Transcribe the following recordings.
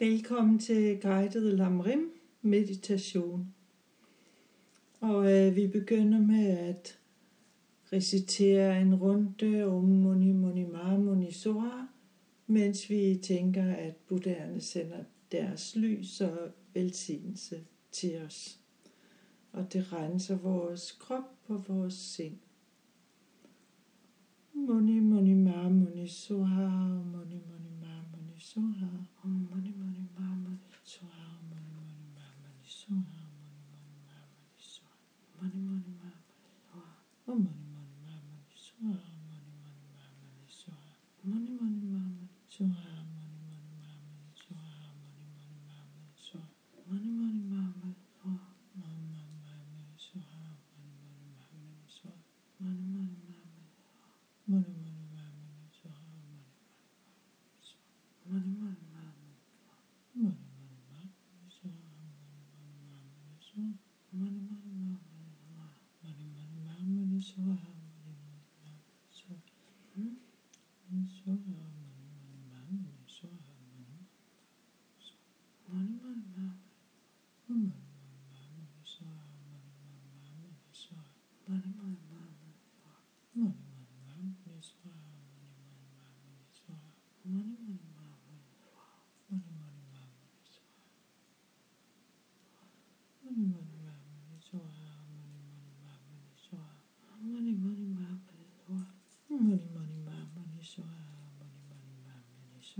Velkommen til guided Lamrim meditation. Og øh, vi begynder med at recitere en runde om Muni Muni Ma Muni Sora, mens vi tænker, at buddhaerne sender deres lys og velsignelse til os. Og det renser vores krop og vores sind. Muni Muni Ma Muni Sora Muni Muni sula, om mani mani ma mani sula, om mani mani ma mani sula. Jerusalem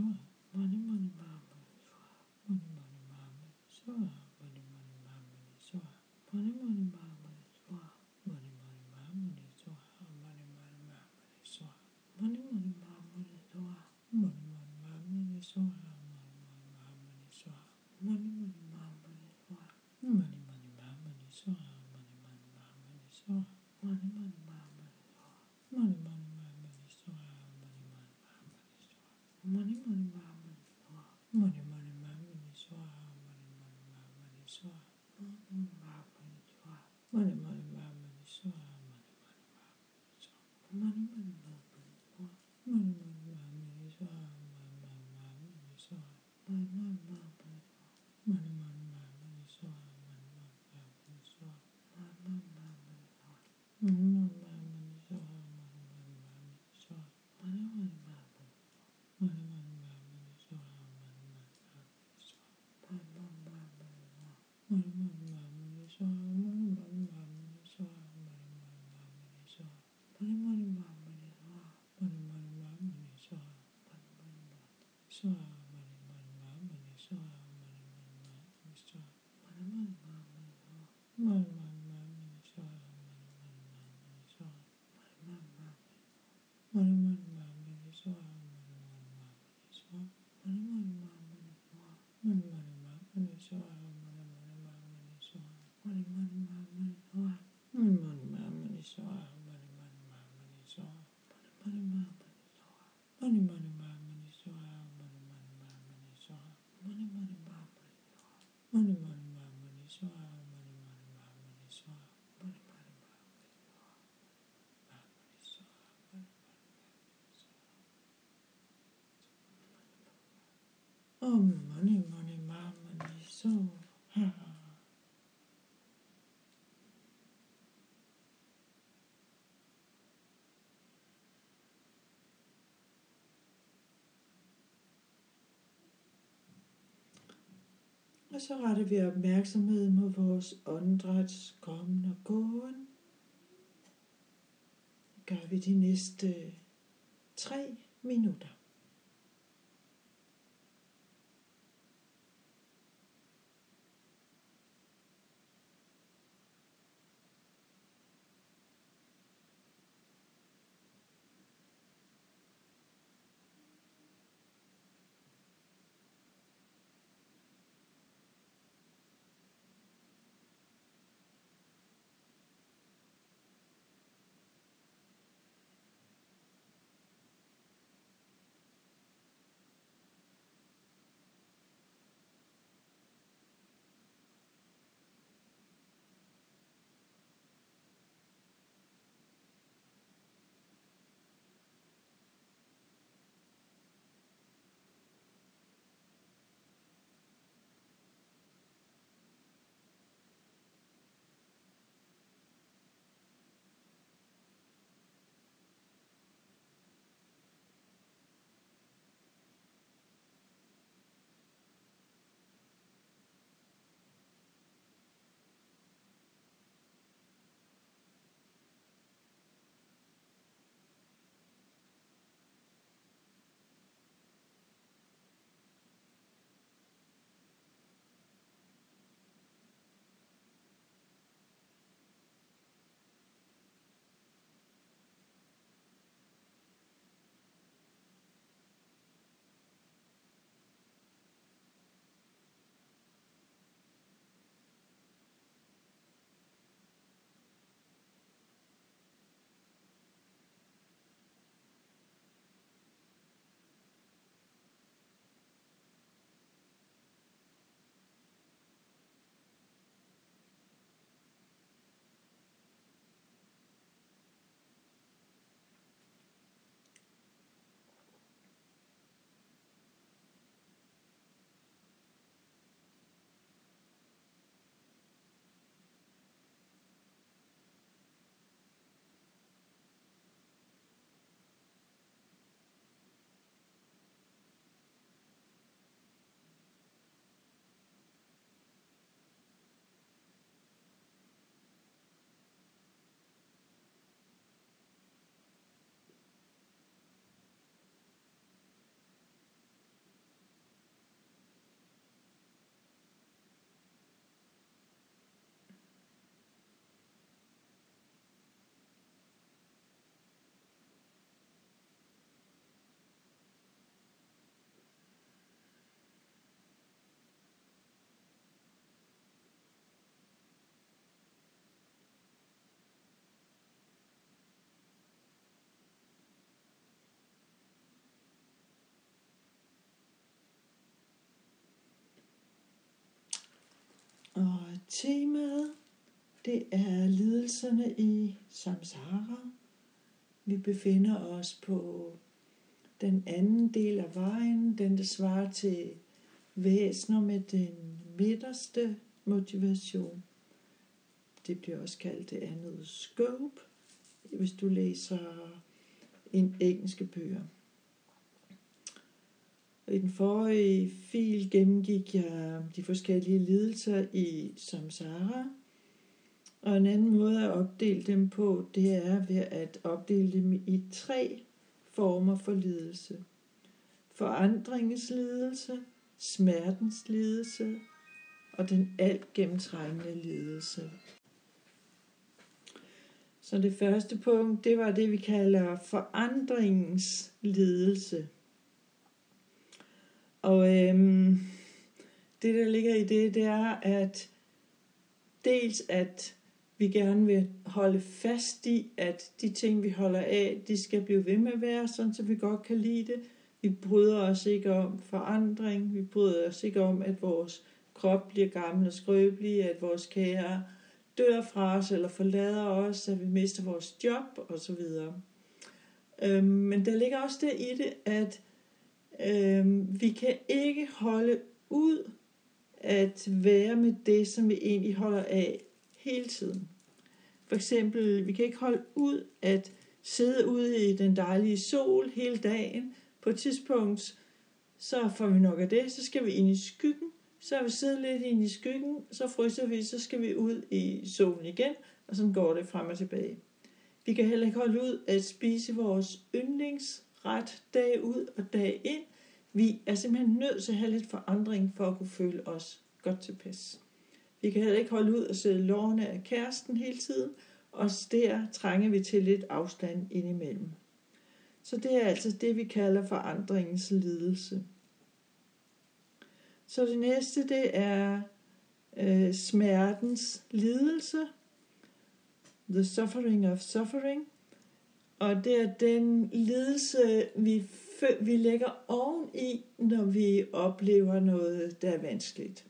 Mm. So uh -huh. Money, money, my money, so uh-huh. Og så retter vi opmærksomhed mod vores åndedræts kommen og gåen. Det gør vi de næste tre minutter. Og temaet, det er lidelserne i samsara. Vi befinder os på den anden del af vejen, den der svarer til væsner med den midterste motivation. Det bliver også kaldt det andet scope, hvis du læser en engelske bøger. I den forrige fil gennemgik jeg de forskellige lidelser i samsara, og en anden måde at opdele dem på, det er ved at opdele dem i tre former for lidelse. Forandringens lidelse, smertens lidelse og den alt gennemtrængende lidelse. Så det første punkt, det var det, vi kalder forandringens lidelse. Og øhm, det, der ligger i det, det er, at dels at vi gerne vil holde fast i, at de ting, vi holder af, de skal blive ved med at være, sådan så vi godt kan lide det. Vi bryder os ikke om forandring. Vi bryder os ikke om, at vores krop bliver gammel og skrøbelig, at vores kære dør fra os eller forlader os, at vi mister vores job osv. Øhm, men der ligger også det i det, at Øh, vi kan ikke holde ud at være med det, som vi egentlig holder af hele tiden. For eksempel, vi kan ikke holde ud at sidde ude i den dejlige sol hele dagen. På et tidspunkt, så får vi nok af det, så skal vi ind i skyggen. Så har vi siddet lidt ind i skyggen, så fryser vi, så skal vi ud i solen igen, og så går det frem og tilbage. Vi kan heller ikke holde ud at spise vores yndlingsret dag ud og dag ind. Vi er simpelthen nødt til at have lidt forandring for at kunne føle os godt tilpas. Vi kan heller ikke holde ud og sidde lårene af kæresten hele tiden, og der trænger vi til lidt afstand indimellem. Så det er altså det, vi kalder forandringens lidelse. Så det næste, det er øh, smertens lidelse. The suffering of suffering. Og det er den lidelse, vi, vi lægger oveni, når vi oplever noget, der er vanskeligt.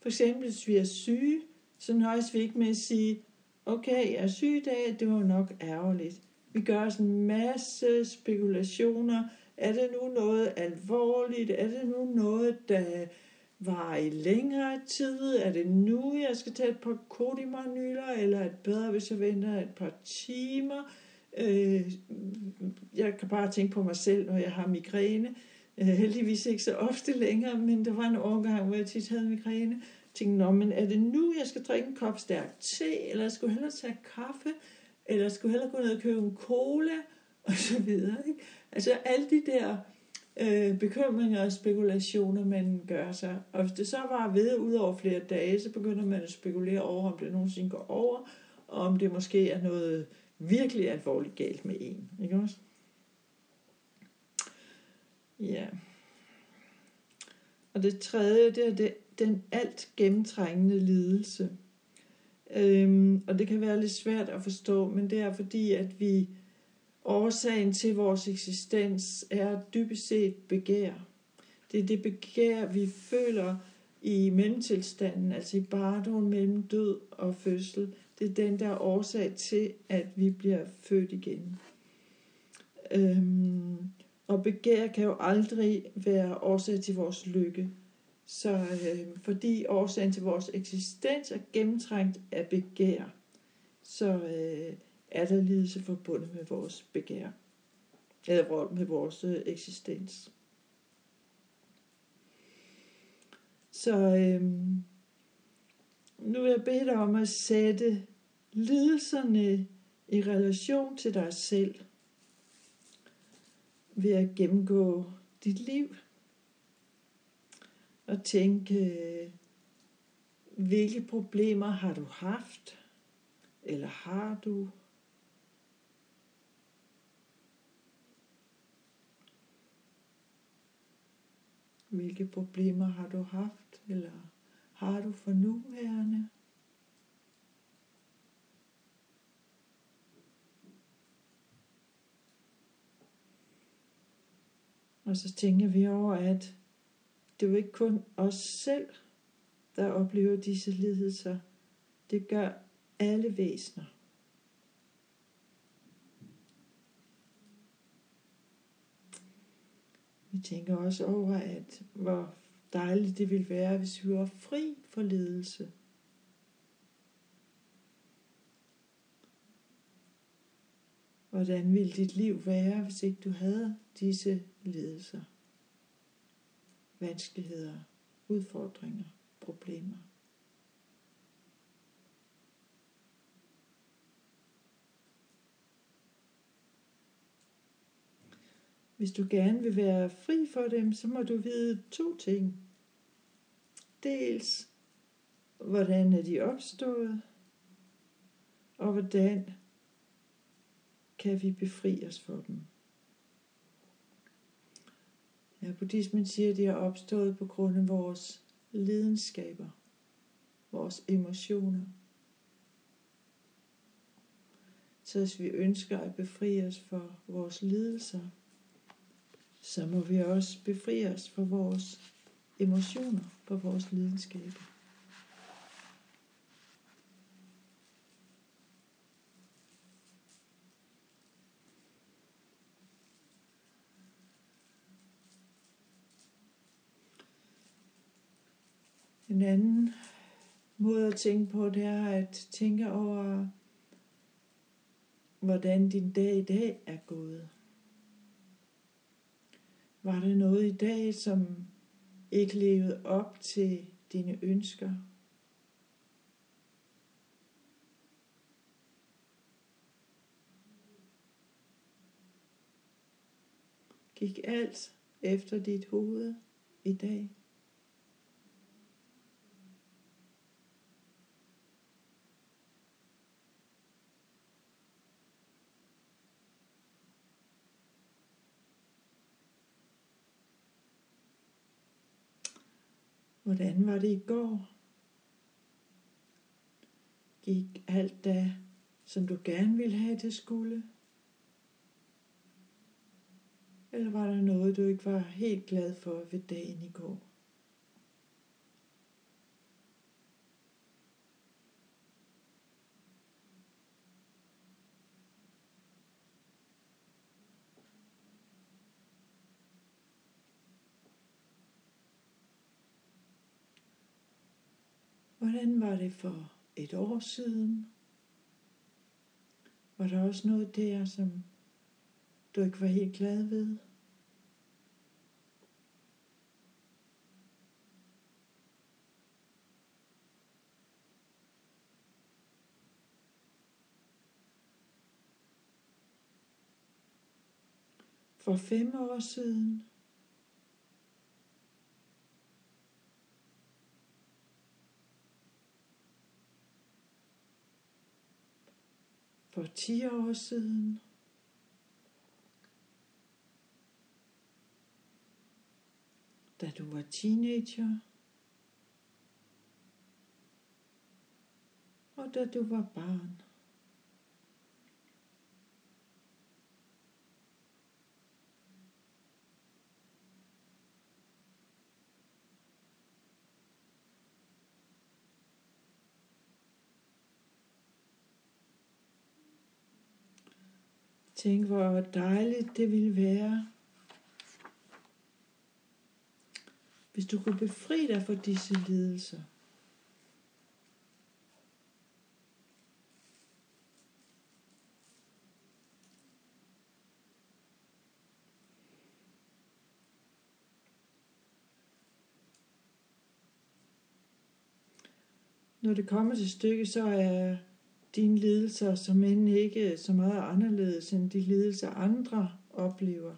For eksempel, hvis vi er syge, så nøjes vi ikke med at sige, okay, jeg er syg i dag, det var nok ærgerligt. Vi gør os en masse spekulationer. Er det nu noget alvorligt? Er det nu noget, der var i længere tid? Er det nu, jeg skal tage et par kodimanyler? Eller er det bedre, hvis jeg venter et par timer? Øh, jeg kan bare tænke på mig selv, når jeg har migræne. Øh, heldigvis ikke så ofte længere, men der var en årgang, hvor jeg tit havde migræne. Jeg tænkte, Nå, men er det nu, jeg skal drikke en kop stærk te, eller jeg skulle hellere tage kaffe, eller jeg skulle hellere gå ned og købe en cola, og så videre. Ikke? Altså alle de der øh, bekymringer og spekulationer, man gør sig. Og hvis det så var ved ud over flere dage, så begynder man at spekulere over, om det nogensinde går over, og om det måske er noget virkelig alvorligt galt med en. Ikke også? Ja. Og det tredje, det er det, den alt gennemtrængende lidelse. Øhm, og det kan være lidt svært at forstå, men det er fordi, at vi årsagen til vores eksistens er dybest set begær. Det er det begær, vi føler i mellemtilstanden, altså i barndom mellem død og fødsel. Det er den der årsag til, at vi bliver født igen. Øhm, og begær kan jo aldrig være årsag til vores lykke. Så øh, fordi årsagen til vores eksistens er gennemtrængt af begær, så øh, er der lidelse forbundet med vores begær, eller med vores øh, eksistens. Så øh, nu vil jeg bede dig om at sætte lidelserne i relation til dig selv ved at gennemgå dit liv og tænke, hvilke problemer har du haft, eller har du? Hvilke problemer har du haft, eller har du for nuværende? Og så tænker vi over, at det er jo ikke kun os selv, der oplever disse lidelser. Det gør alle væsener. Vi tænker også over, at hvor dejligt det ville være, hvis vi var fri for lidelse. Hvordan ville dit liv være, hvis ikke du havde disse lidelser, vanskeligheder, udfordringer, problemer? Hvis du gerne vil være fri for dem, så må du vide to ting. Dels, hvordan er de opstået, og hvordan kan vi befri os for dem. Ja, buddhismen siger, at de er opstået på grund af vores lidenskaber, vores emotioner. Så hvis vi ønsker at befri os for vores lidelser, så må vi også befri os for vores emotioner, for vores lidenskaber. En anden måde at tænke på, det er at tænke over, hvordan din dag i dag er gået. Var der noget i dag, som ikke levede op til dine ønsker? Gik alt efter dit hoved i dag? Hvordan var det i går? Gik alt da, som du gerne ville have, det skulle? Eller var der noget, du ikke var helt glad for ved dagen i går? Hvordan var det for et år siden? Var der også noget der, som du ikke var helt glad ved? For fem år siden for 10 år siden. Da du var teenager. Og da du var barn. Tænk, hvor dejligt det ville være, hvis du kunne befri dig for disse lidelser. Når det kommer til stykket, så er dine lidelser som end ikke så meget anderledes end de lidelser andre oplever.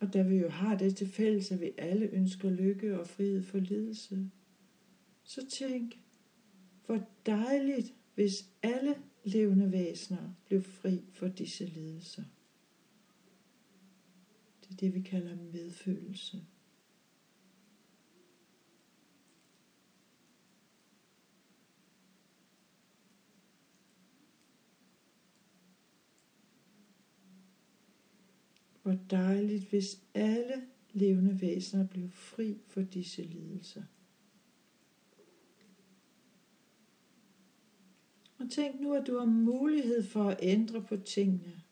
Og da vi jo har det til fælles, at vi alle ønsker lykke og frihed for lidelse, så tænk, hvor dejligt, hvis alle levende væsener blev fri for disse lidelser. Det er det, vi kalder medfølelse. Hvor dejligt, hvis alle levende væsener blev fri for disse lidelser. Og tænk nu, at du har mulighed for at ændre på tingene.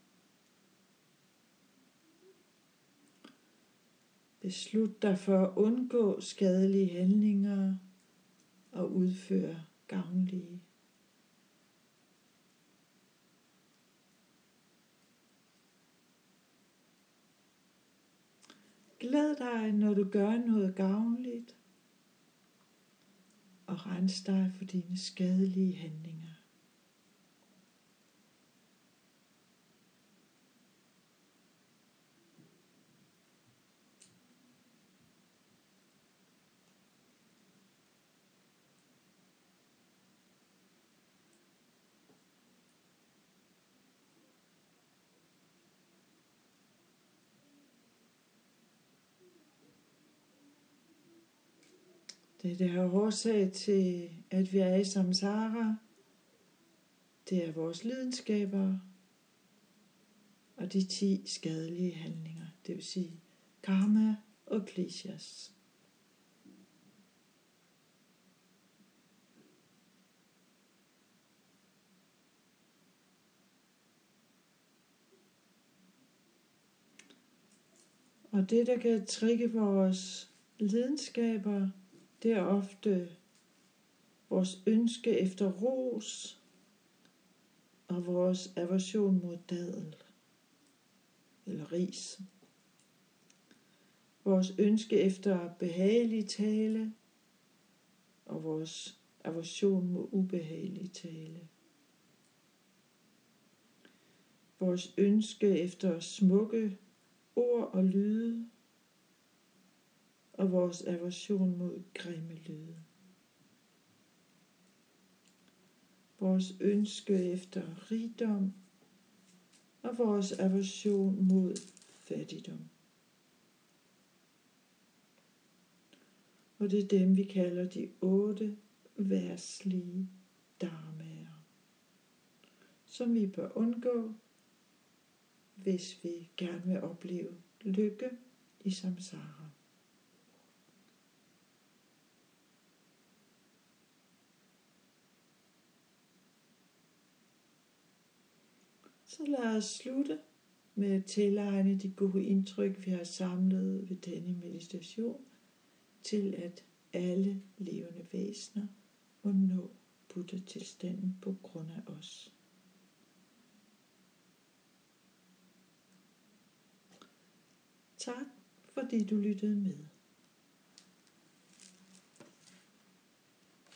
Beslut dig for at undgå skadelige handlinger og udføre gavnlige. Glæd dig, når du gør noget gavnligt, og rens dig for dine skadelige handlinger. Det er der årsag til, at vi er i samsara. Det er vores lidenskaber og de ti skadelige handlinger, det vil sige karma og klishas. Og det, der kan trigge vores lidenskaber, det er ofte vores ønske efter ros og vores aversion mod dadel eller ris. Vores ønske efter behagelig tale og vores aversion mod ubehagelig tale. Vores ønske efter smukke ord og lyde og vores aversion mod grimme lyde. Vores ønske efter rigdom og vores aversion mod fattigdom. Og det er dem, vi kalder de otte værslige dharmaer, som vi bør undgå, hvis vi gerne vil opleve lykke i samsara. Så lad os slutte med at tilegne de gode indtryk, vi har samlet ved denne meditation, til at alle levende væsener må nå Buddha-tilstanden på grund af os. Tak, fordi du lyttede med.